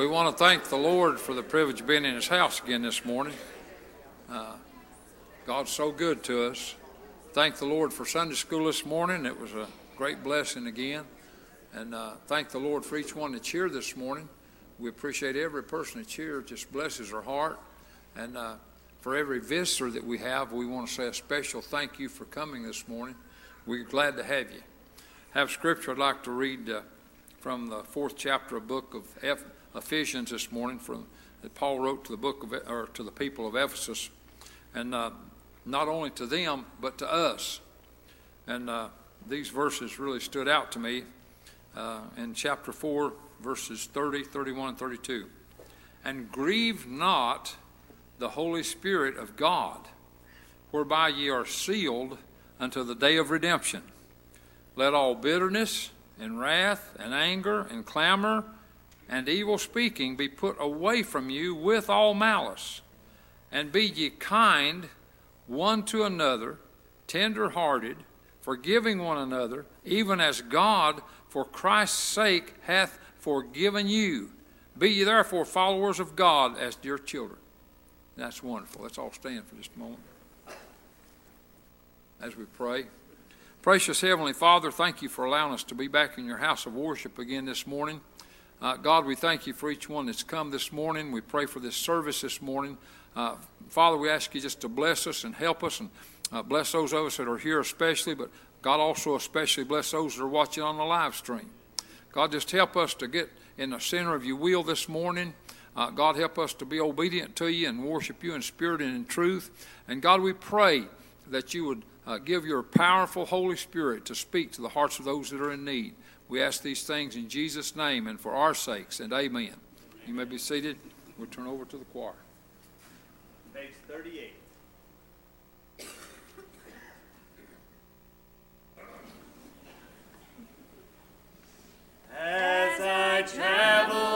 We want to thank the Lord for the privilege of being in His house again this morning. Uh, God's so good to us. Thank the Lord for Sunday school this morning. It was a great blessing again. And uh, thank the Lord for each one that cheered this morning. We appreciate every person that cheered, It just blesses our heart. And uh, for every visitor that we have, we want to say a special thank you for coming this morning. We're glad to have you. have scripture I'd like to read uh, from the fourth chapter of book of F- Ephesians this morning from that Paul wrote to the book of or to the people of Ephesus, and uh, not only to them but to us. And uh, these verses really stood out to me uh, in chapter four, verses 30, 31, and 32. And grieve not the Holy Spirit of God, whereby ye are sealed unto the day of redemption. Let all bitterness and wrath and anger and clamor and evil speaking be put away from you with all malice. And be ye kind one to another, tender hearted, forgiving one another, even as God for Christ's sake hath forgiven you. Be ye therefore followers of God as dear children. That's wonderful. Let's all stand for just a moment as we pray. Precious Heavenly Father, thank you for allowing us to be back in your house of worship again this morning. Uh, God, we thank you for each one that's come this morning. We pray for this service this morning. Uh, Father, we ask you just to bless us and help us and uh, bless those of us that are here especially, but God also especially bless those that are watching on the live stream. God, just help us to get in the center of your will this morning. Uh, God, help us to be obedient to you and worship you in spirit and in truth. And God, we pray that you would uh, give your powerful Holy Spirit to speak to the hearts of those that are in need. We ask these things in Jesus' name and for our sakes, and amen. You may be seated. We'll turn over to the choir. Page 38. As I travel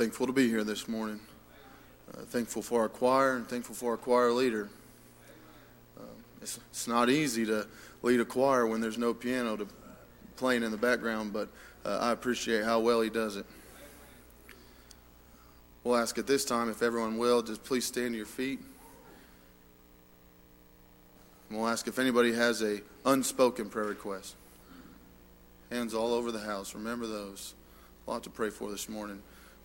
thankful to be here this morning. Uh, thankful for our choir and thankful for our choir leader. Uh, it's, it's not easy to lead a choir when there's no piano to playing in the background, but uh, I appreciate how well he does it. We'll ask at this time if everyone will, just please stand to your feet. We'll ask if anybody has a unspoken prayer request. Hands all over the house. Remember those. A lot to pray for this morning.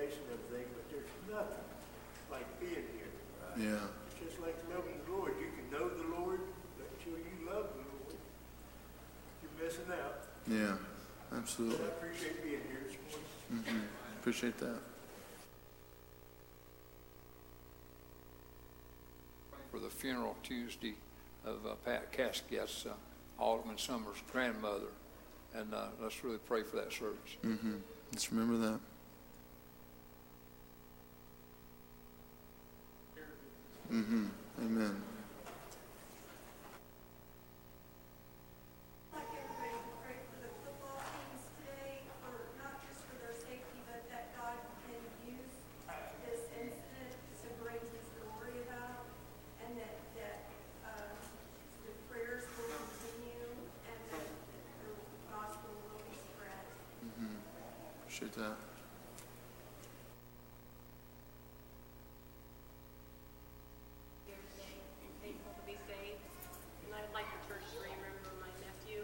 place and everything, but there's nothing like being here. Yeah. It's just like loving the Lord. You can know the Lord, but until you love the Lord, you're missing out. Yeah. But Absolutely. I appreciate being here this morning. Appreciate that. For the funeral Tuesday of uh, Pat Caskett's, uh, Alderman Summers' grandmother. And uh, let's really pray for that service. Mm-hmm. Let's remember that. Mm-hmm. Amen. like everybody to pray for the football teams today, for, not just for their safety, but that God can use this incident to bring his glory about, and that, the prayers will continue and that, the the gospel will be spread. Should uh, the prayers will continue, and that the gospel will be spread. Appreciate that. here today. I'm thankful to be saved. And I'd like the church to remember my nephew,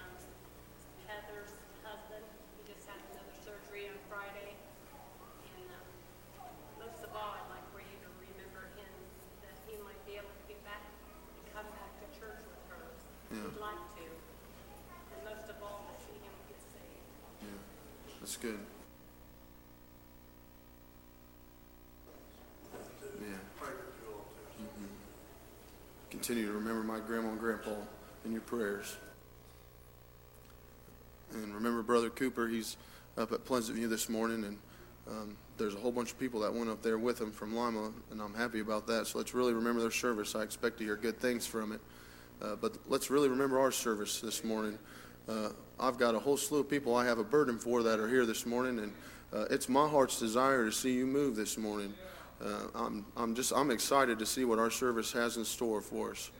um, Heather's husband. He just had another surgery on Friday. And um, most of all, I'd like for you to remember him, that he might be able to get back and come back to church with her. Yeah. He'd like to. And most of all, to see him get saved. Yeah. That's good. Yeah. Mhm. Continue to remember my grandma and grandpa in your prayers. And remember Brother Cooper, he's up at Pleasant View this morning, and um, there's a whole bunch of people that went up there with him from Lima, and I'm happy about that. So let's really remember their service. I expect to hear good things from it. Uh, but let's really remember our service this morning. Uh, I've got a whole slew of people I have a burden for that are here this morning, and uh, it's my heart's desire to see you move this morning. Uh, I'm, I'm just, I'm excited to see what our service has in store for us.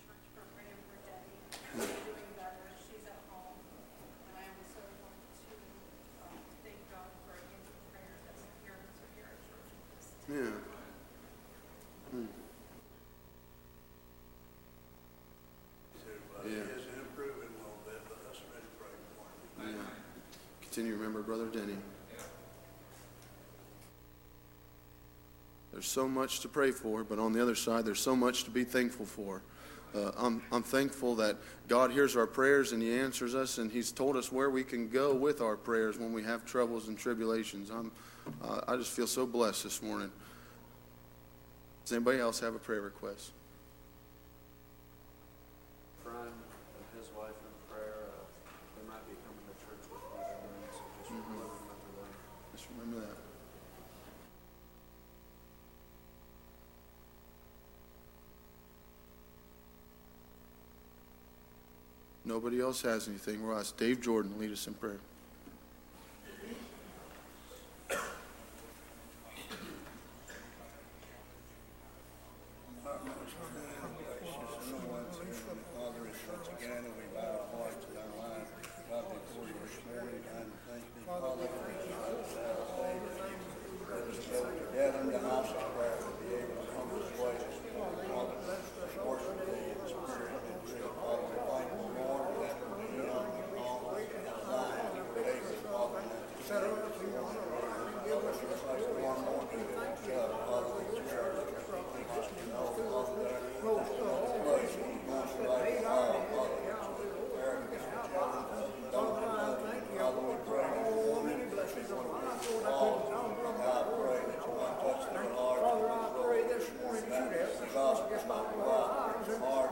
church for praying for Debbie. She's doing better. She's at home. And I also want to um, thank God for answered prayer that's here, that's here at church. Yeah. Everybody Yeah. is improving a little bit, but let's ready to pray for him. Yeah. Continue to remember Brother Denny. There's so much to pray for, but on the other side, there's so much to be thankful for. Uh, I'm, I'm thankful that God hears our prayers and He answers us, and He's told us where we can go with our prayers when we have troubles and tribulations. I'm, uh, I just feel so blessed this morning. Does anybody else have a prayer request? friend and his wife in prayer. Uh, they might be coming to church with me tonight, so just remember them. Just remember that. Nobody else has anything. We'll ask Dave Jordan lead us in prayer. Father, it's once again, and we bow our hearts and our lives, God, before you this morning, and thank you, Father, for this Saturday. Let us go together in the house of prayer to be able to come this way this morning, Father, worship thee in spirit and in truth. Father, we thank you, Lord, that we are all designed to praise you, Father, and that you save us from all Father, just like the one more to the other, Father, that you serve us, that we teach us to know, Father, that place, we want to like the fire, Father, that you prepare to get each other, those that love you, Father, we pray that you will minister to one all, God, I pray that you might touch their hearts, Father, I pray this morning that you help the gospel might go out,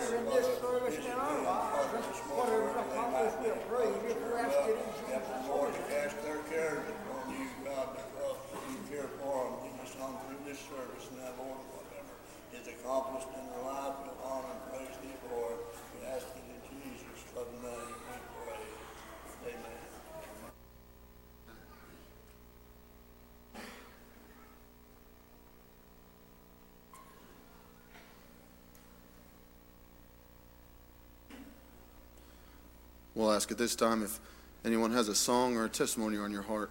In this service in our lives, whatever's accomplished, we'll praise for asking in Jesus' Lord, to cast their cares upon you, care for them, you just on through this service, and that, Lord, whatever is accomplished in their life, we'll honor and praise thee it. We ask it in Jesus' loving name. We'll ask at this time if anyone has a song or a testimony on your heart.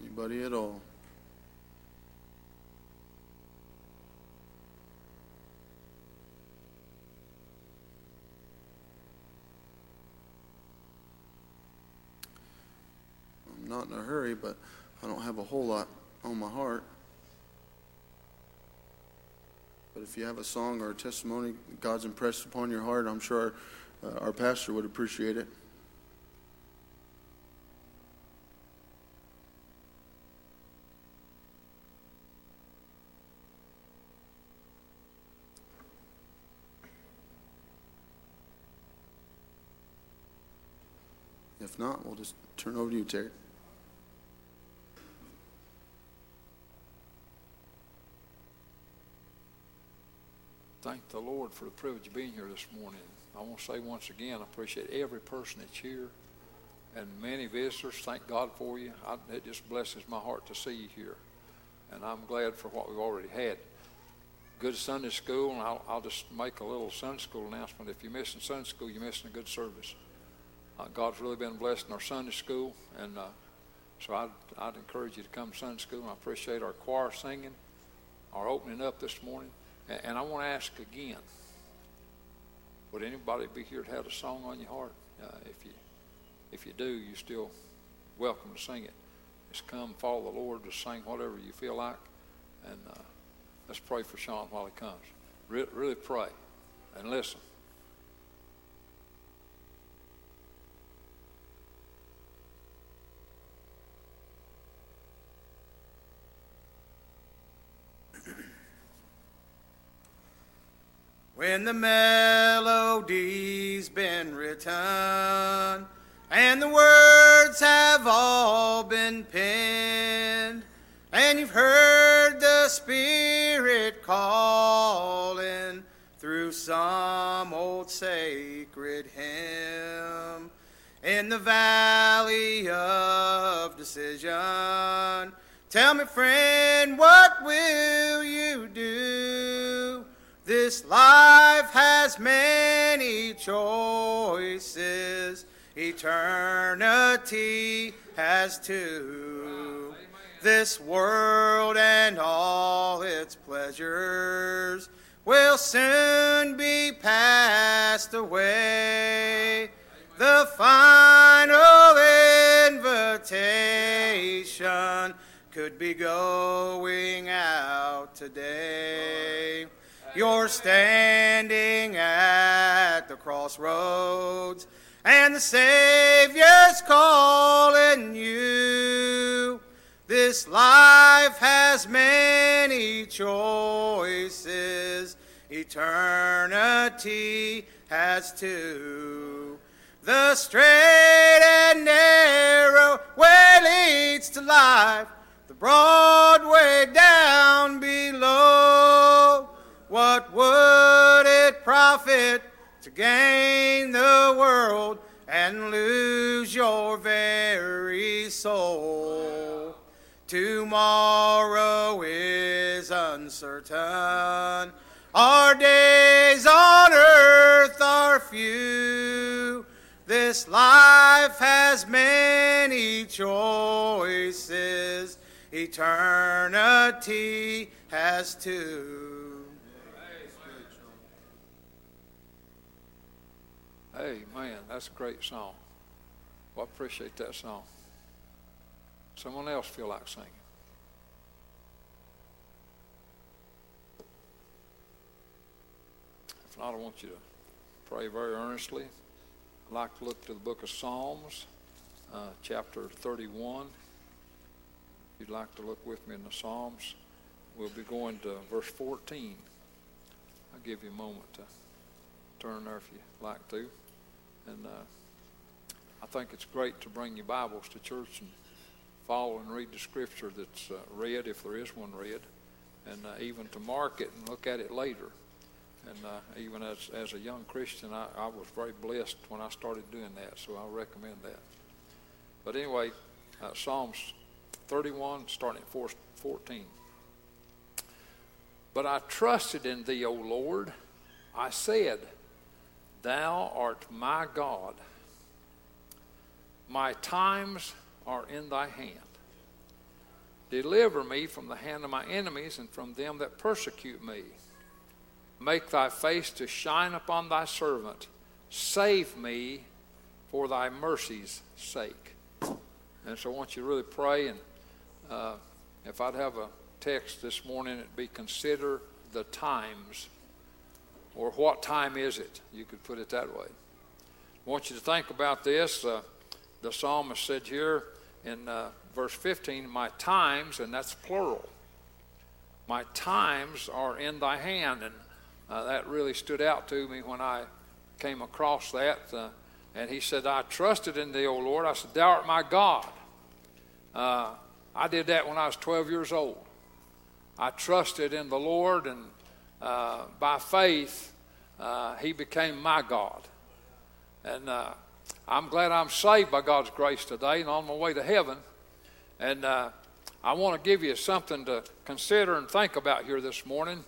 Anybody at all? I'm hurry, but I don't have a whole lot on my heart. But if you have a song or a testimony God's impressed upon your heart, I'm sure our, uh, our pastor would appreciate it. If not, we'll just turn over to you, Terry. Thank the Lord for the privilege of being here this morning. I want to say once again, I appreciate every person that's here and many visitors. Thank God for you. I, it just blesses my heart to see you here. And I'm glad for what we've already had. Good Sunday school, and I'll, I'll just make a little Sunday school announcement. If you're missing Sunday school, you're missing a good service. Uh, God's really been blessing our Sunday school, and uh, so I'd, I'd encourage you to come to Sunday school. I appreciate our choir singing, our opening up this morning. And, I want to ask again would anybody be here that had a song on your heart? Uh, if, you, if you do, you're still welcome to sing it. Just come, follow the Lord, just sing whatever you feel like. And uh, let's pray for Sean while he comes. Re- really pray and listen. When the melody's been written and the words have all been penned, and you've heard the Spirit calling through some old sacred hymn in the valley of decision. Tell me, friend, what will you do? This life has many choices, eternity has two. This world and all its pleasures will soon be passed away. The final invitation could be going out today. You're standing at the crossroads, and the Savior's calling you. This life has many choices, eternity has two. The straight and narrow way leads to life, the broad way down below. What would it profit to gain the world and lose your very soul? Tomorrow is uncertain. Our days on earth are few. This life has many choices. Eternity has two. Hey, man, that's a great song. Well, I appreciate that song. Someone else feel like singing? If not, I want you to pray very earnestly. I'd like to look to the book of Psalms, uh, chapter 31. If you'd like to look with me in the Psalms, we'll be going to verse 14. I'll give you a moment to turn there if you'd like to. And uh, I think it's great to bring your Bibles to church and follow and read the scripture that's uh, read, if there is one read, and uh, even to mark it and look at it later. And uh, even as, as a young Christian, I, I was very blessed when I started doing that, so I recommend that. But anyway, uh, Psalms 31, starting at 4, 14. But I trusted in thee, O Lord. I said, Thou art my God. My times are in thy hand. Deliver me from the hand of my enemies and from them that persecute me. Make thy face to shine upon thy servant. Save me for thy mercy's sake. And so I want you to really pray. And uh, if I'd have a text this morning, it'd be consider the times, or what time is it? You could put it that way. I want you to think about this. Uh, the psalmist said here in uh, verse 15, My times, and that's plural, my times are in thy hand. And uh, that really stood out to me when I came across that. Uh, and he said, I trusted in thee, O Lord. I said, Thou art my God. Uh, I did that when I was 12 years old. I trusted in the Lord, and uh, by faith, uh, He became my God. And uh, I'm glad I'm saved by God's grace today and on my way to heaven. And uh, I want to give you something to consider and think about here this morning,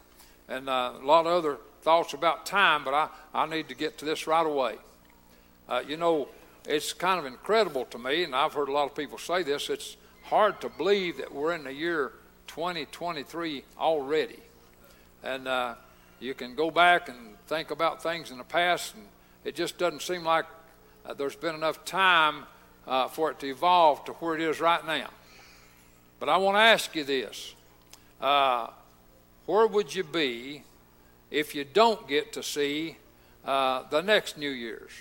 and uh, a lot of other thoughts about time, but I, I need to get to this right away. You know, it's kind of incredible to me, and I've heard a lot of people say this, it's hard to believe that we're in the year 2023 already. And uh, you can go back and think about things in the past, and it just doesn't seem like uh, there's been enough time uh, for it to evolve to where it is right now. But I want to ask you this uh, where would you be if you don't get to see uh, the next New Year's?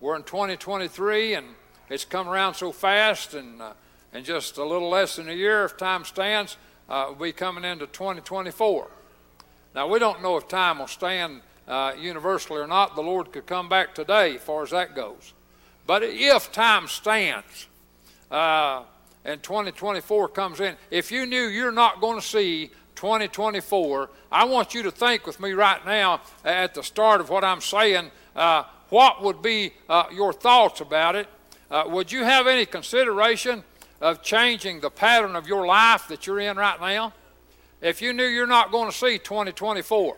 We're in 2023 and it's come around so fast, and uh, in just a little less than a year, if time stands, we'll be coming into 2024. Now, we don't know if time will stand uh, universally or not. The Lord could come back today, as far as that goes. But if time stands uh, and 2024 comes in, if you knew you're not going to see 2024, I want you to think with me right now at the start of what I'm saying. Uh, what would be uh, your thoughts about it? Uh, would you have any consideration of changing the pattern of your life that you're in right now? If you knew you're not going to see 2024,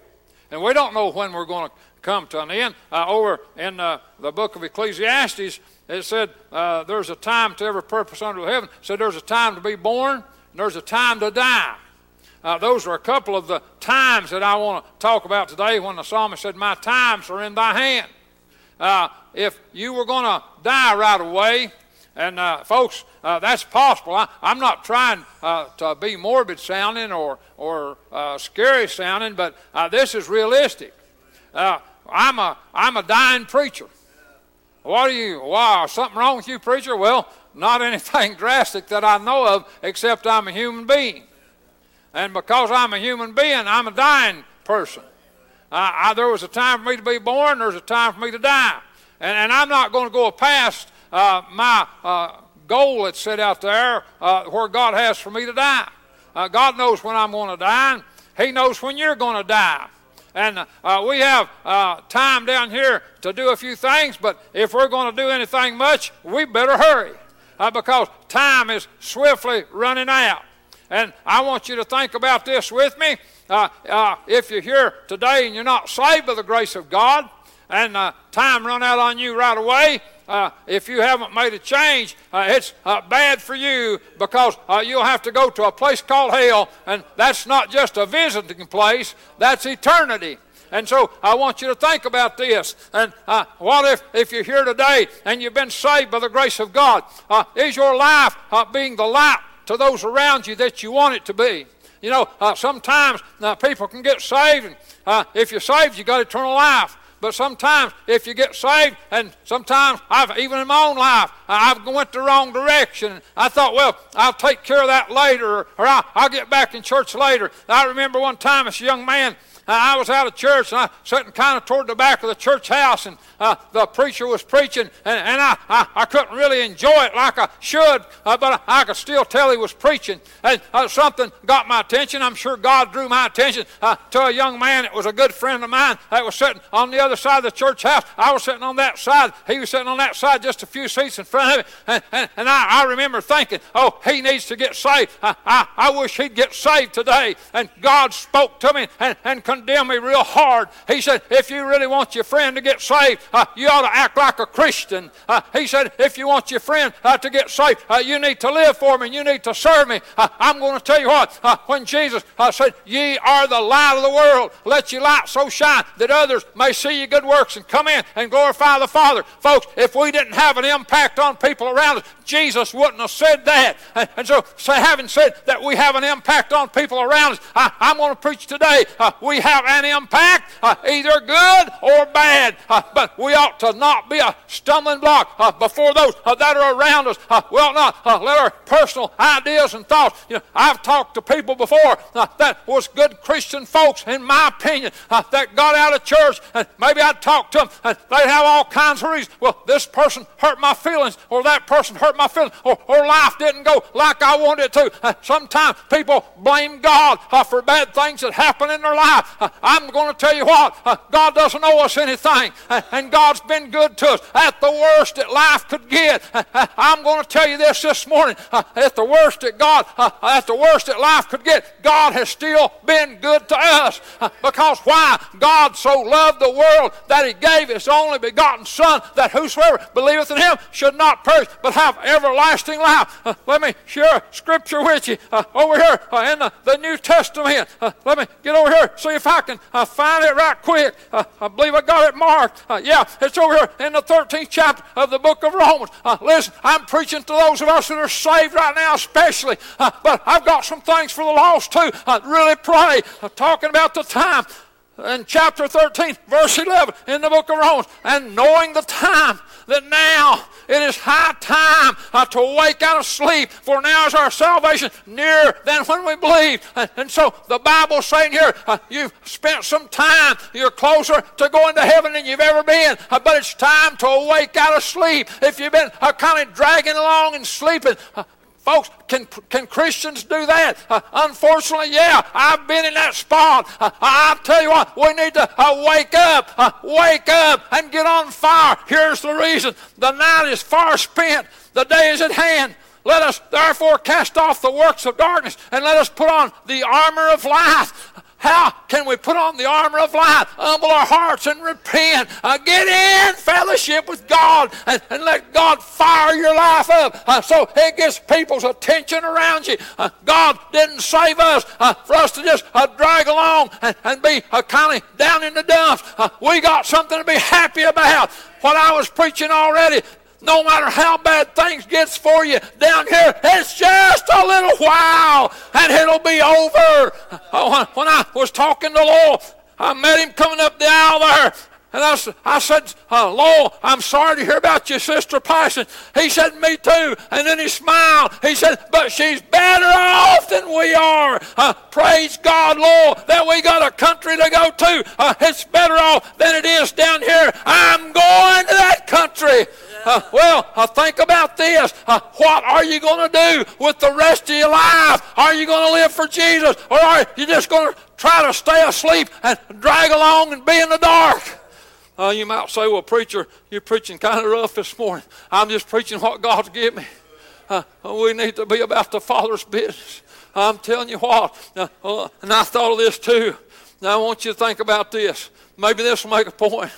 and we don't know when we're going to come to an end. Uh, over in uh, the book of Ecclesiastes, it said uh, there's a time to every purpose under heaven. It said there's a time to be born, and there's a time to die. Uh, those are a couple of the times that I want to talk about today when the psalmist said, My times are in thy hand. Uh, if you were going to die right away, and uh, folks, uh, that's possible. I, am not trying uh, to be morbid sounding or, or uh, scary sounding, but uh, this is realistic. Uh, I'm, a, I'm a dying preacher. What are you? Wow, something wrong with you, preacher? Well, not anything drastic that I know of, except I'm a human being. And because I'm a human being, I'm a dying person. I, there was a time for me to be born, there's a time for me to die. And, and I'm not going to go past uh, my uh, goal that's set out there uh, where God has for me to die. Uh, God knows when I'm going to die, He knows when you're going to die. And uh, we have time down here to do a few things, but if we're going to do anything much, we better hurry because time is swiftly running out. And I want you to think about this with me. Uh, uh, if you're here today and you're not saved by the grace of God, and uh, time run out on you right away, uh, if you haven't made a change, uh, it's uh, bad for you because you'll have to go to a place called hell, and that's not just a visiting place, that's eternity. And so I want you to think about this. And uh, what if, if you're here today and you've been saved by the grace of God? Uh, is your life uh, being the light to those around you that you want it to be? You know, uh, sometimes uh, people can get saved, and uh, if you're saved, you got eternal life. But sometimes, if you get saved, and sometimes I've even in my own life, I've went the wrong direction. I thought, well, I'll take care of that later, or, I'll, I'll, get back in church later. I remember one time as a young man, I was out of church and I was sitting kind of toward the back of the church house and uh, the preacher was preaching and, and I, I, I, couldn't really enjoy it like I should, uh, but I, I, could still tell he was preaching. And uh, something got my attention. I'm sure God drew my attention uh, to a young man that was a good friend of mine that was sitting on the other side of the church house. I was sitting on that side. He was sitting on that side just a few seats in front of me. And, and, and I, I remember thinking, oh, he needs to get saved. I, I, I wish he'd get saved today. And God spoke to me and, and condemned me real hard. He said, if you really want your friend to get saved, uh, you ought to act like a Christian. Uh, he said, if you want your friend uh, to get saved, uh, you need to live for me. You need to serve me. Uh, I'm going to tell you what, uh, when Jesus said, Ye are the light of the world, let your light so shine that others may see your good works and come in and glorify the Father. Folks, if we didn't have an impact on people around us, Jesus wouldn't have said that. And, and so, so, having said that we have an impact on people around us, I, am going to preach today. We have an impact, uh, either good or bad, uh, but we ought to not be a stumbling block uh, before those uh, that are around us. Uh, we ought not let our personal ideas and thoughts. You know, I've talked to people before that was good Christian folks, in my opinion, that got out of church, and maybe I'd talk to them, and they'd have all kinds of reasons. Well, this person hurt my feelings, or that person hurt my feelings, or, or life didn't go like I wanted it to. Uh, sometimes people blame God uh, for bad things that happen in their life. Uh, I'm going to tell you what, uh, God doesn't owe us anything, uh, and God's been good to us at the worst that life could get. Uh, uh, I'm going to tell you this this morning, uh, at the worst that God, at the worst that life could get, God has still been good to us. because why? God so loved the world that he gave his only begotten Son, that whosoever believeth in him should not perish, but have everlasting life. Let me share scripture with you over here in the, the, New Testament. Uh, let me get over here, see if I can uh, find it right quick. Uh, I believe I got it marked. Uh, yeah, it's over here in the 13th chapter of the book of Romans. Uh, listen, I'm preaching to those of us that are saved right now, especially, uh, but I've got some things for the lost too. I really pray. I'm talking about the time in chapter 13, verse 11 in the book of Romans, and knowing the time that now it is high time uh, to wake out of sleep, for now is our salvation nearer than when we believed. And, and so the Bible's saying here, uh, you've spent some time, you're closer to going to heaven than you've ever been, uh, but it's time to wake out of sleep. If you've been uh, kind of dragging along and sleeping, uh, Folks, can, can Christians do that? Uh, unfortunately, yeah, I've been in that spot. Uh, I tell you what, we need to uh, wake up, uh, wake up and get on fire. Here's the reason the night is far spent, the day is at hand. Let us therefore cast off the works of darkness and let us put on the armor of light. How can we put on the armor of light, humble our hearts, and repent? Uh, get in fellowship with God and, and, let God fire your life up uh, so it gets people's attention around you. Uh, God didn't save us uh, for us to just uh, drag along and, and be uh, kind of down in the dumps. we got something to be happy about. What I was preaching already, no matter how bad things gets for you down here, it's just a little while and it'll be over. Oh, when I was talking to Lowell, I met him coming up the aisle there. And I, I said, uh, I'm sorry to hear about your sister passing. He said, Me too. And then he smiled. He said, But she's better off than we are. Uh, praise God, Lowell, that we got a country to go to. Uh, it's better off than it is down here. I'm going to that country. Uh, well, uh, think about this. Uh, what are you going to do with the rest of your life? Are you going to live for Jesus? Or are you just going to try to stay asleep and drag along and be in the dark? Uh, you might say, well, preacher, you're preaching kind of rough this morning. I'm just preaching what God's given me. Uh, we need to be about the Father's business. I'm telling you what, uh, uh, and I thought of this too. Now I want you to think about this. Maybe this will make a point.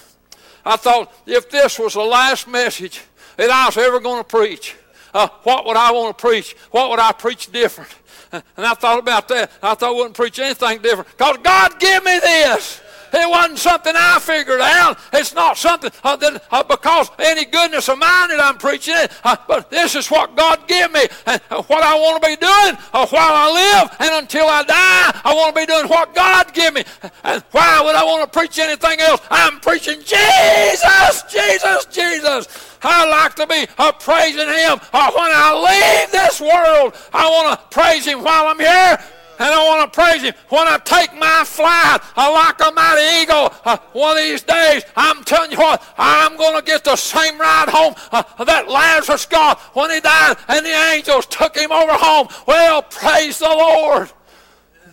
I thought if this was the last message that I was ever going to preach, uh, what would I want to preach? What would I preach different? And I thought about that. I thought I wouldn't preach anything different because God give me this. It wasn't something I figured out. It's not something uh, that, uh, because any goodness of mine that I'm preaching it. Uh, but this is what God gave me and uh, what I want to be doing uh, while I live and until I die. I want to be doing what God gave me. And why would I want to preach anything else? I'm preaching Jesus, Jesus, Jesus. I like to be uh, praising Him uh, when I leave this world. I want to praise Him while I'm here And I want to praise Him when I take my flight uh, like a mighty eagle. Uh, one of these days, I'm telling you what, I'm going to get the same ride home uh, that Lazarus got when he died and the angels took him over home. Well, praise the Lord.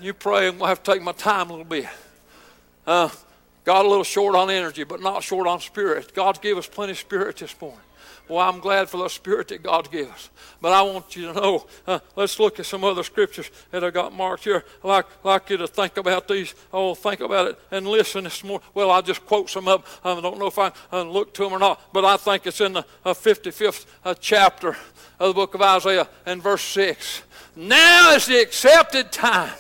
You pray, and we'll have to take my time a little bit. Uh, got a little short on energy, but not short on spirit. God's give us plenty of spirit this morning. Well, I'm glad for the spirit that God gives. But I want you to know, uh, let's look at some other scriptures that I got marked here. Like, like you to think about these. Oh, think about it and listen this morning. Well, I'll just quote some of them. I don't know if I uh, look to them or not, but I think it's in the uh, 55th uh, chapter of the book of Isaiah and verse 6. Now is the accepted time.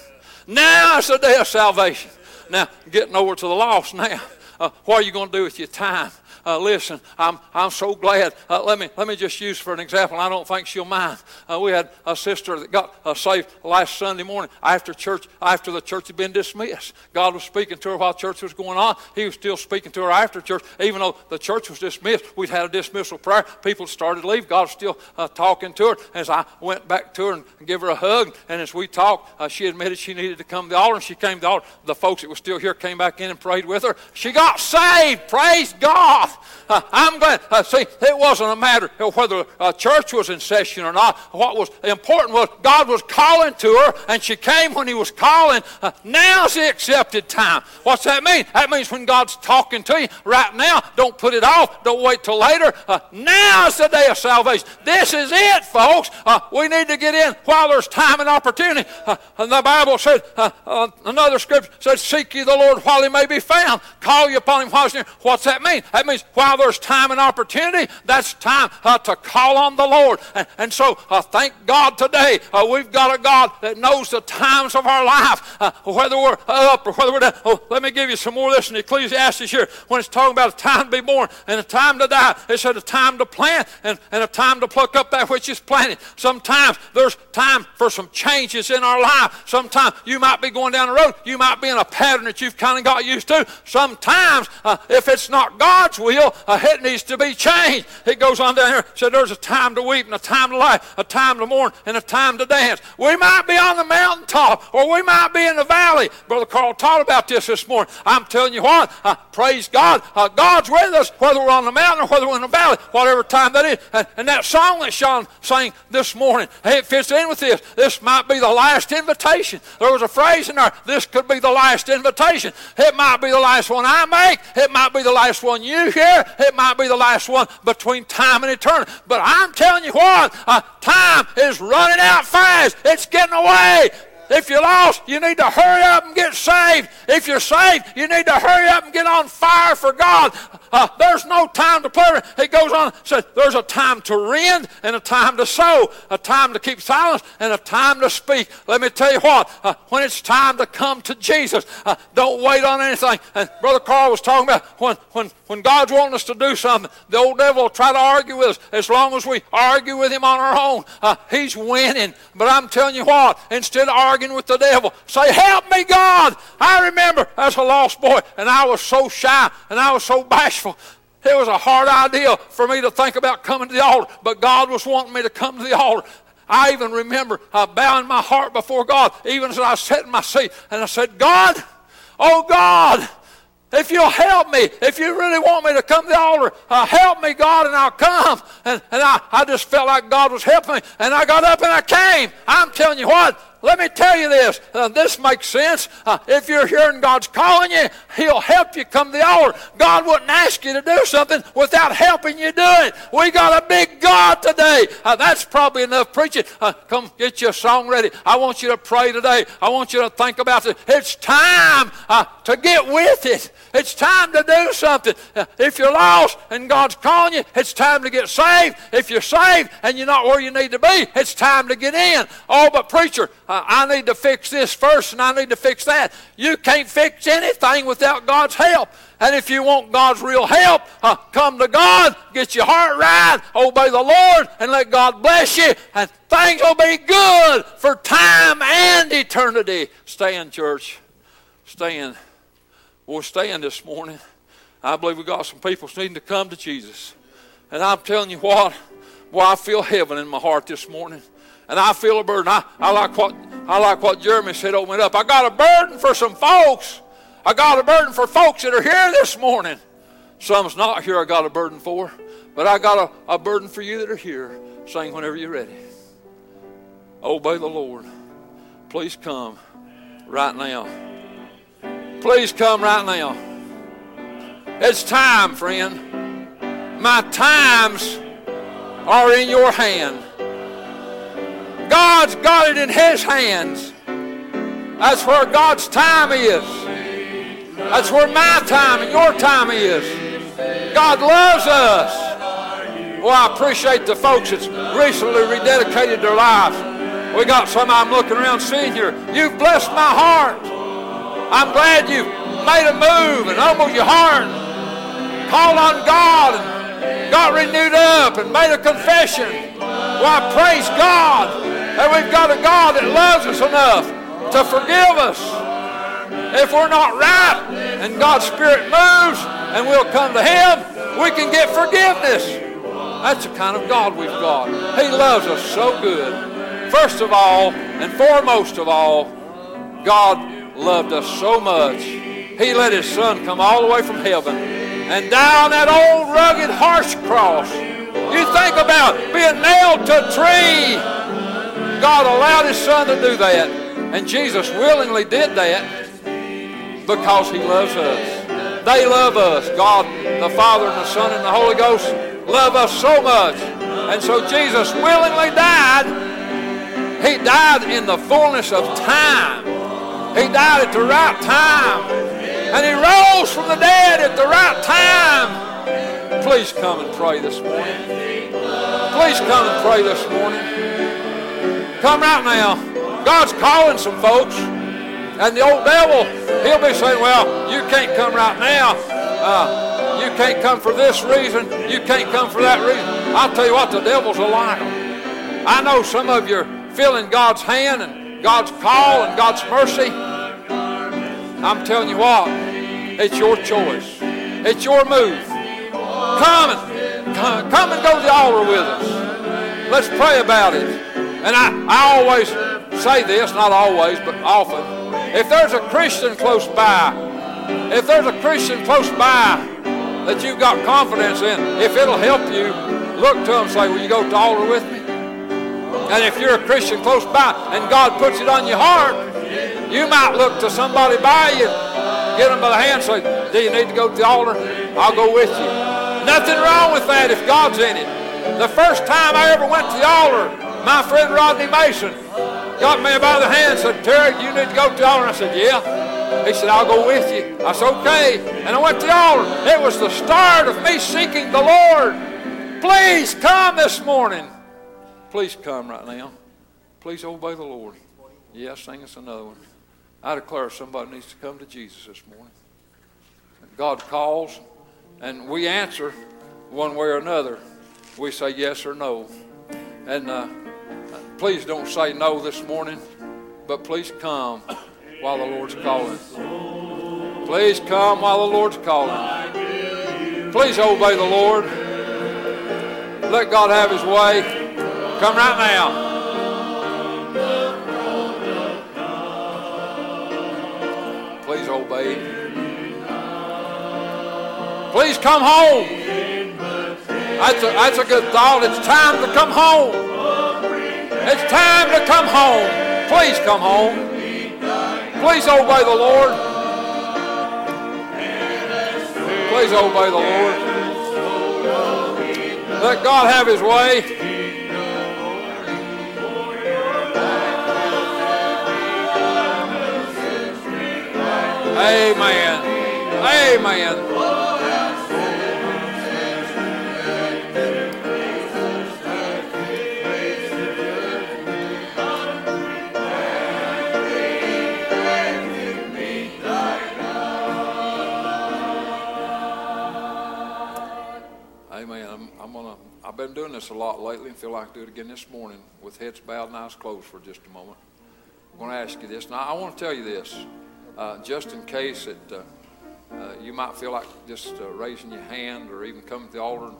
Now is the day of salvation. Now, getting over to the lost now. Uh, what are you going to do with your time? Uh, listen, I'm, I'm so glad. Uh, let, me, let me just use for an example. I don't think she'll mind. Uh, we had a sister that got uh, saved last Sunday morning after church, after the church had been dismissed. God was speaking to her while church was going on. He was still speaking to her after church. Even though the church was dismissed, we'd had a dismissal prayer. People started to leave. God was still uh, talking to her. As I went back to her and gave her a hug, and as we talked, uh, she admitted she needed to come to the altar, and she came to the altar. The folks that were still here came back in and prayed with her. She got saved. Praise God. Uh, I'm glad. Uh, see, it wasn't a matter of whether a church was in session or not. What was important was God was calling to her, and she came when He was calling. Uh, now's the accepted time. What's that mean? That means when God's talking to you right now, don't put it off. Don't wait till later. Uh, now's the day of salvation. This is it, folks. Uh, we need to get in while there's time and opportunity. Uh, and the Bible said, another scripture said, Seek ye the Lord while He may be found. Call you upon Him while He's near. What's that mean? That means while there's time and opportunity, that's time uh, to call on the Lord. And, and so, uh, thank God today uh, we've got a God that knows the times of our life, uh, whether we're up or whether we're down. Oh, let me give you some more of this in Ecclesiastes here when it's talking about a time to be born and a time to die. It said a time to plant and, and a time to pluck up that which is planted. Sometimes there's time for some changes in our life. Sometimes you might be going down the road, you might be in a pattern that you've kind of got used to. Sometimes, uh, if it's not God's will, uh, it needs to be changed. It goes on down here. Said there's a time to weep and a time to laugh, a time to mourn and a time to dance. We might be on the mountaintop or we might be in the valley. Brother Carl taught about this this morning. I'm telling you what, uh, praise God. Uh, God's with us whether we're on the mountain or whether we're in the valley, whatever time that is. And, and that song that Sean sang this morning, it fits in with this. This might be the last invitation. There was a phrase in there, this could be the last invitation. It might be the last one I make. It might be the last one you hear. It might be the last one between time and eternity. But I'm telling you what, uh, time is running out fast. It's getting away. If you're lost, you need to hurry up and get saved. If you're saved, you need to hurry up and get on fire for God. Uh, there's no time to play. He goes on, says there's a time to rend and a time to sow, a time to keep silence and a time to speak. Let me tell you what, uh, when it's time to come to Jesus, uh, don't wait on anything. And Brother Carl was talking about when, when, when God's wanting us to do something, the old devil will try to argue with us. As long as we argue with him on our own, uh, he's winning. But I'm telling you what, instead of arguing with the devil, say, Help me, God. I remember as a lost boy, and I was so shy and I was so bashful. It was a hard idea for me to think about coming to the altar, but God was wanting me to come to the altar. I even remember bowing my heart before God, even as I sat in my seat, and I said, God, oh God, if you'll help me, if you really want me to come to the altar, uh, help me, God, and I'll come. And, and I, I just felt like God was helping me, and I got up and I came. I'm telling you what, let me tell you this. Uh, this makes sense. Uh, if you're hearing God's calling you, He'll help you come the altar. God wouldn't ask you to do something without helping you do it. We got a big God today. Uh, that's probably enough preaching. Uh, come get your song ready. I want you to pray today. I want you to think about it. It's time uh, to get with it. It's time to do something. Uh, if you're lost and God's calling you, it's time to get saved. If you're saved and you're not where you need to be, it's time to get in. Oh, but preacher, uh, I need to fix this first and I need to fix that. You can't fix anything without God's help. And if you want God's real help, uh, come to God, get your heart right, obey the Lord, and let God bless you, and things will be good for time and eternity. Stand, church. Stand. We'll stand this morning. I believe we got some people needing to come to Jesus. And I'm telling you what, well, I feel heaven in my heart this morning and I feel a burden. I, I like what I like what Jeremy said open up. I got a burden for some folks. I got a burden for folks that are here this morning. Some's not here I got a burden for, but I got a, a burden for you that are here. Sing whenever you're ready. Obey the Lord. Please come right now. Please come right now. It's time, friend. My times are in your hand. God's got it in His hands. That's where God's time is. That's where my time and your time is. God loves us. Well, I appreciate the folks that's recently rededicated their lives. We got some I'm looking around seeing here. You've blessed my heart. I'm glad you've made a move and humbled your heart. Called on God got renewed up and made a confession. I praise God that we've got a God that loves us enough to forgive us. If we're not right and God's Spirit moves and we'll come to Him, we can get forgiveness. That's the kind of God we've got. He loves us so good. First of all, and foremost of all, God loved us so much. He let His Son come all the way from heaven and on that old rugged harsh cross. You think about being nailed to a tree. God allowed His Son to do that. And Jesus willingly did that because He loves us. They love us. God, the Father, and the Son, and the Holy Ghost love us so much. And so Jesus willingly died. He died in the fullness of time. He died at the right time. And he rose from the dead at the right time. Please come and pray this morning. Please come and pray this morning. Come right now. God's calling some folks. And the old devil, he'll be saying, well, you can't come right now. Uh, you can't come for this reason. You can't come for that reason. I'll tell you what, the devil's a liar. I know some of you are feeling God's hand and God's call and God's mercy. I'm telling you what, it's your choice. It's your move. Come and come, and go to the altar with us. Let's pray about it. And I, I always say this, not always, but often. If there's a Christian close by, if there's a Christian close by that you've got confidence in, if it'll help you, look to them and say, Will you go to the altar with me? And if you're a Christian close by and God puts it on your heart, you might look to somebody by you, get them by the hand say, Do you need to go to the altar? I'll go with you. Nothing wrong with that if God's in it. The first time I ever went to the altar, my friend Rodney Mason got me by the hand and said, Terry, you need to go to the altar. I said, Yeah. He said, I'll go with you. I said, Okay. And I went to the altar. It was the start of me seeking the Lord. Please come this morning. Please come right now. Please obey the Lord. Yes, sing us another one. I declare somebody needs to come to Jesus this morning. God calls, and we answer one way or another. We say yes or no. And uh, please don't say no this morning, but please come while the Lord's calling. Please come while the Lord's calling. Please obey the Lord. Let God have His way. Come right now. Please. Come home. That's a, that's a good thought. It's time to come home. It's time to come home. Please come home. Please obey the Lord. Please obey the Lord. Let God have His way. Amen. Amen. Amen. I'm, I'm gonna. I've been doing this a lot lately, and feel like I do it again this morning with heads bowed and eyes closed for just a moment. I'm going to ask you this. Now, I want to tell you this, uh, just in case that uh, uh, you might feel like just uh, raising your hand or even coming to the altar.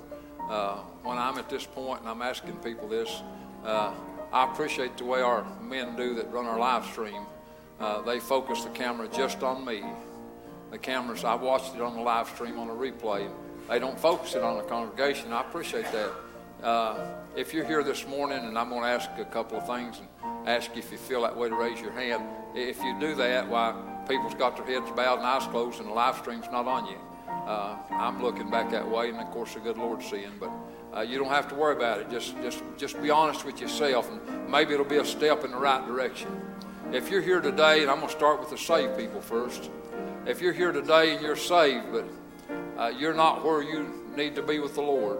When I'm at this point and I'm asking people this, I appreciate the way our men do that run our live stream. They focus the camera just on me. The cameras, I watched it on the live stream on a replay. They don't focus it on the congregation. I appreciate that. Uh, if you're here this morning, and I'm going to ask a couple of things and ask if you feel that way to raise your hand. If you do that, why people's got their heads bowed and eyes closed, and the live stream's not on you. Uh, I'm looking back that way, and of course the good Lord's seeing. But uh, you don't have to worry about it. Just, just, just be honest with yourself, and maybe it'll be a step in the right direction. If you're here today, and I'm going to start with the saved people first. If you're here today and you're saved, but uh, you're not where you need to be with the Lord,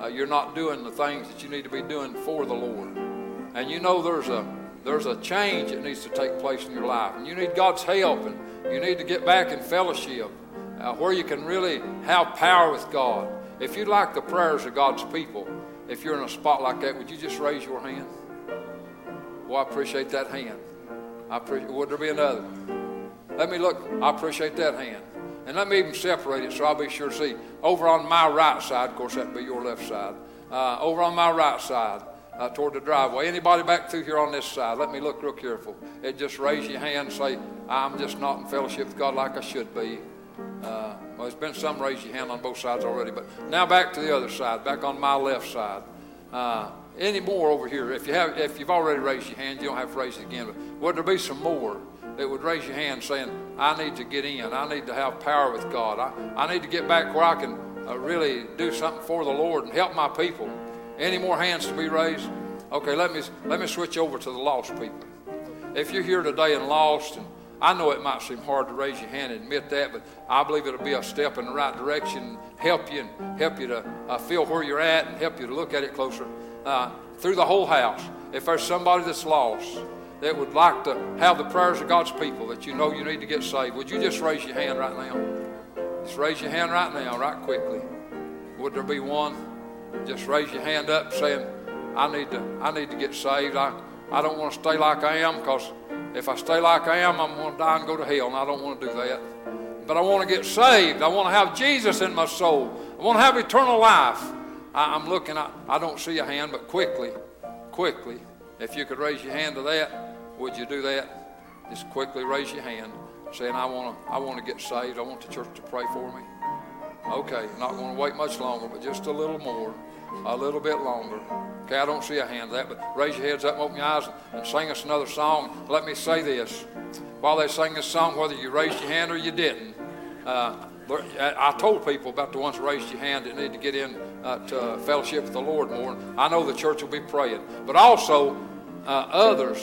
uh, you're not doing the things that you need to be doing for the Lord, and you know there's a there's a change that needs to take place in your life, and you need God's help, and you need to get back in fellowship uh, where you can really have power with God. If you like the prayers of God's people, if you're in a spot like that, would you just raise your hand? Well, I appreciate that hand. I appreciate. Would there be another? Let me look. I appreciate that hand. And let me even separate it so I'll be sure to see. Over on my right side, of course, that'd be your left side. Uh, over on my right side, uh, toward the driveway. Anybody back through here on this side? Let me look real careful. It just raise your hand and say, I'm just not in fellowship with God like I should be. Uh, well, there's been some raise your hand on both sides already, but now back to the other side, back on my left side. Uh, any more over here? If you have, if you've already raised your hand, you don't have to raise it again. But would there be some more that would raise your hand, saying, "I need to get in. I need to have power with God. I, I need to get back where I can uh, really do something for the Lord and help my people." Any more hands to be raised? Okay, let me let me switch over to the lost people. If you're here today and lost and I know it might seem hard to raise your hand and admit that, but I believe it'll be a step in the right direction, help you and help you to uh, feel where you're at and help you to look at it closer uh, through the whole house. If there's somebody that's lost that would like to have the prayers of God's people that you know you need to get saved, would you just raise your hand right now? Just raise your hand right now, right quickly. Would there be one? Just raise your hand up saying, I need to, I need to get saved. I, I don't want to stay like I am because if I stay like I am, I'm going to die and go to hell, and I don't want to do that. But I want to get saved. I want to have Jesus in my soul. I want to have eternal life. I, am looking, I, I don't see a hand, but quickly, quickly, if you could raise your hand to that, would you do that? Just quickly raise your hand, saying, I want to, I want to get saved. I want the church to pray for me. Okay, not going to wait much longer, but just a little more a little bit longer. Okay, I don't see a hand that, but raise your heads up, open your eyes, and sing us another song. Let me say this. While they sing this song, whether you raised your hand or you didn't, uh, I told people about the ones raised your hand that need to get in uh, to fellowship with the Lord more. I know the church will be praying, but also uh, others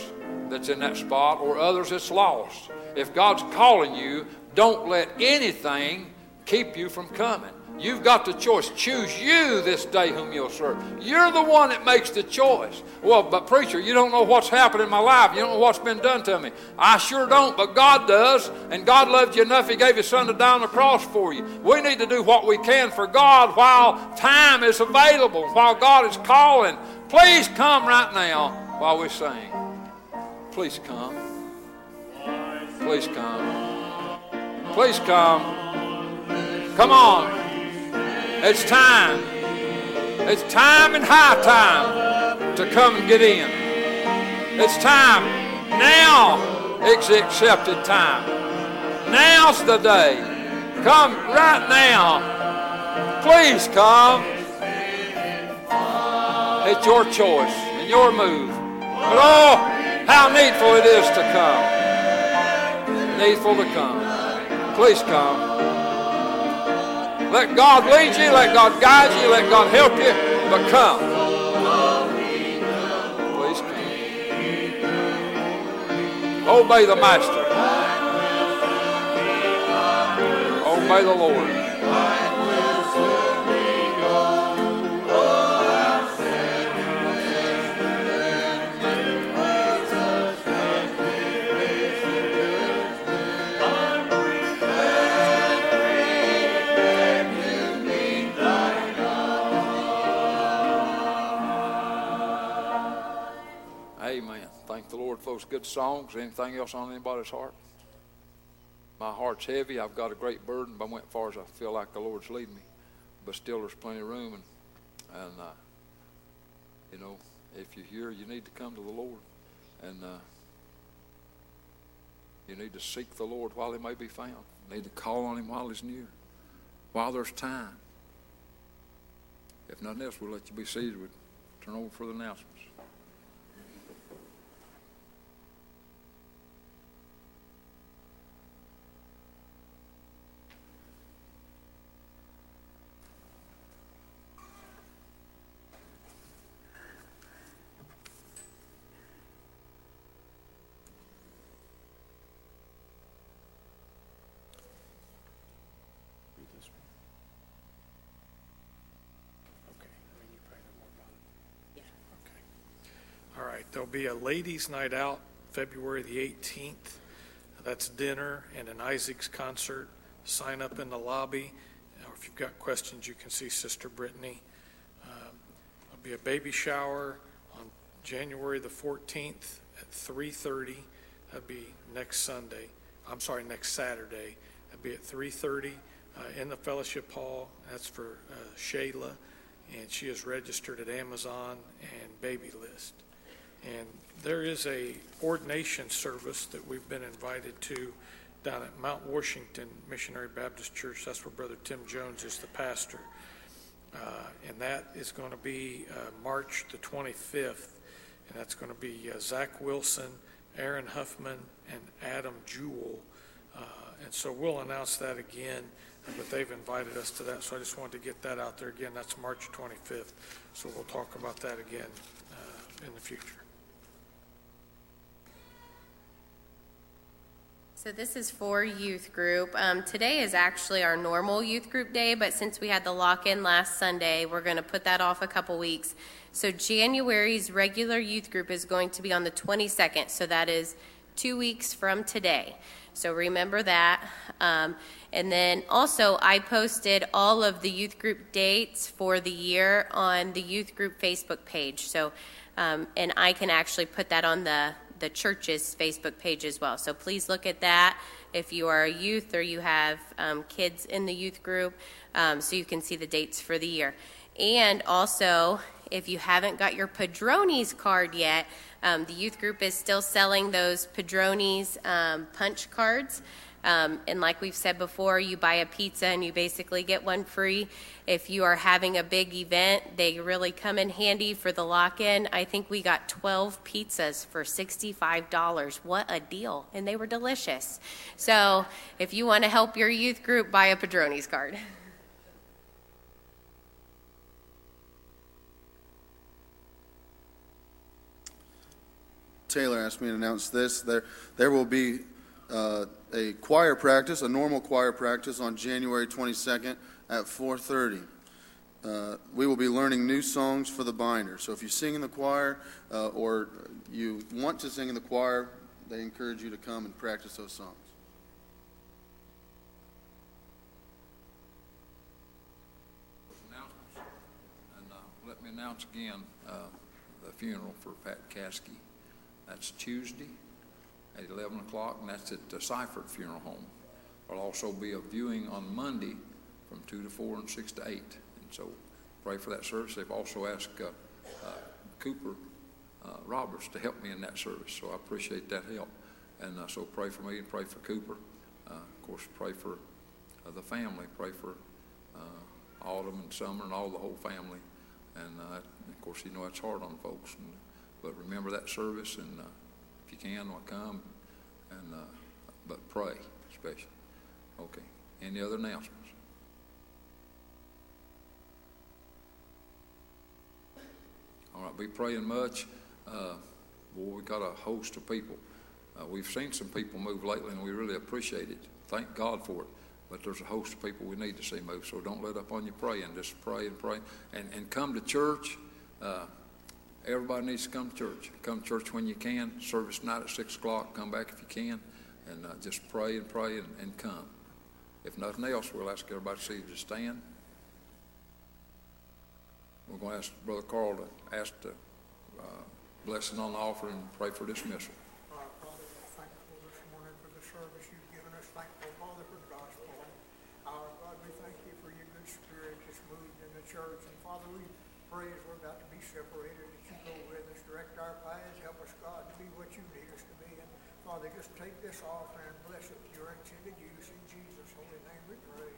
that's in that spot or others that's lost. If God's calling you, don't let anything keep you from coming. You've got the choice. Choose you this day whom you'll serve. You're the one that makes the choice. Well, but preacher, you don't know what's happened in my life. You don't know what's been done to me. I sure don't, but God does. And God loved you enough, He gave His Son to die on the cross for you. We need to do what we can for God while time is available, while God is calling. Please come right now while we sing. Please come. Please come. Please come. Come on. It's time. It's time and high time to come and get in. It's time. Now it's accepted time. Now's the day. Come right now. Please come. It's your choice and your move. But oh, how needful it is to come. Needful to come. Please come. Let God lead you, let God guide you, let God help you, but come. Please come. Obey the Master. Obey the Lord. Those good songs. Anything else on anybody's heart? My heart's heavy. I've got a great burden, but I went far as I feel like the Lord's leading me. But still, there's plenty of room, and and uh, you know, if you're here, you need to come to the Lord. And uh, you need to seek the Lord while he may be found. You need to call on him while he's near, while there's time. If nothing else, we'll let you be seated. We'll turn over for the announcements. Okay, I mean, you probably know more about it. Okay. All right, there'll be a ladies' night out February the 18th. That's dinner and an Isaacs concert. Sign up in the lobby. Or if you've got questions, you can see Sister Brittany. Um, There'll be a baby shower on January the 14th at 3:30. That'd be next Sunday. I'm sorry, next Saturday. That'd be at 3:30 uh, in the fellowship hall. That's for uh, Shayla, and she is registered at Amazon and Baby List. And there is a ordination service that we've been invited to down at Mount Washington Missionary Baptist Church. That's where Brother Tim Jones is the pastor. Uh, and that is going to be uh, March the 25th. And that's going to be uh, Zach Wilson, Aaron Huffman, and Adam Jewell. Uh, and so we'll announce that again, but they've invited us to that. So I just wanted to get that out there again. That's March 25th. So we'll talk about that again uh, in the future. So this is for youth group. Um, today is actually our normal youth group day, but since we had the lock-in last Sunday, we're going to put that off a couple weeks. So January's regular youth group is going to be on the 22nd, so that is two weeks from today. So remember that. Um, and then also, I posted all of the youth group dates for the year on the youth group Facebook page. So, um, and I can actually put that on the the church's Facebook page as well. So please look at that if you are a youth or you have um, kids in the youth group, um, so you can see the dates for the year. And also, if you haven't got your Padronis card yet, um, the youth group is still selling those Padronis um, punch cards. Um, and like we've said before, you buy a pizza and you basically get one free. If you are having a big event, they really come in handy for the lock in. I think we got 12 pizzas for $65. What a deal! And they were delicious. So if you want to help your youth group, buy a Padronis card. Taylor asked me to announce this. There, there will be uh, a choir practice, a normal choir practice, on January 22nd at 4:30. Uh, we will be learning new songs for the binder. So if you sing in the choir uh, or you want to sing in the choir, they encourage you to come and practice those songs. And let me announce again uh, the funeral for Pat Caskey. That's Tuesday at 11 o'clock, and that's at the Seifert Funeral Home. There'll also be a viewing on Monday from 2 to 4 and 6 to 8. And so pray for that service. They've also asked uh, uh, Cooper uh, Roberts to help me in that service, so I appreciate that help. And uh, so pray for me and pray for Cooper. Uh, of course, pray for uh, the family. Pray for Autumn and Summer and all the whole family. And of course, you know it's hard on folks. And, but remember that service, and you can, well, come. And uh, but pray, especially. Okay. Any other announcements? All right. Be praying much. Uh, boy, we got a host of people. Uh, we've seen some people move lately, and we really appreciate it. Thank God for it. But there's a host of people we need to see move, so don't let up on your praying. Just pray and pray, and and come to church. Uh, everybody needs to come to church. Come to church when you can. Service tonight at six o'clock. Come back if you can, and uh, just pray and pray and, and come. If nothing else, we'll ask everybody to see you to stand. We're going to ask Brother Carl to ask the uh, blessing on the offering and pray for dismissal. Our Father, we're thankful this morning for the service you've given us. Thankful, Father, for the gospel. Our God, we thank you for your good spirit that's moved in the church. And Father, we pray as we're about to be separated, that you go with us, direct our paths, help us, God, to be what you need us to be. And Father, just take this offering and bless it with your intended use. In Jesus' holy name we pray.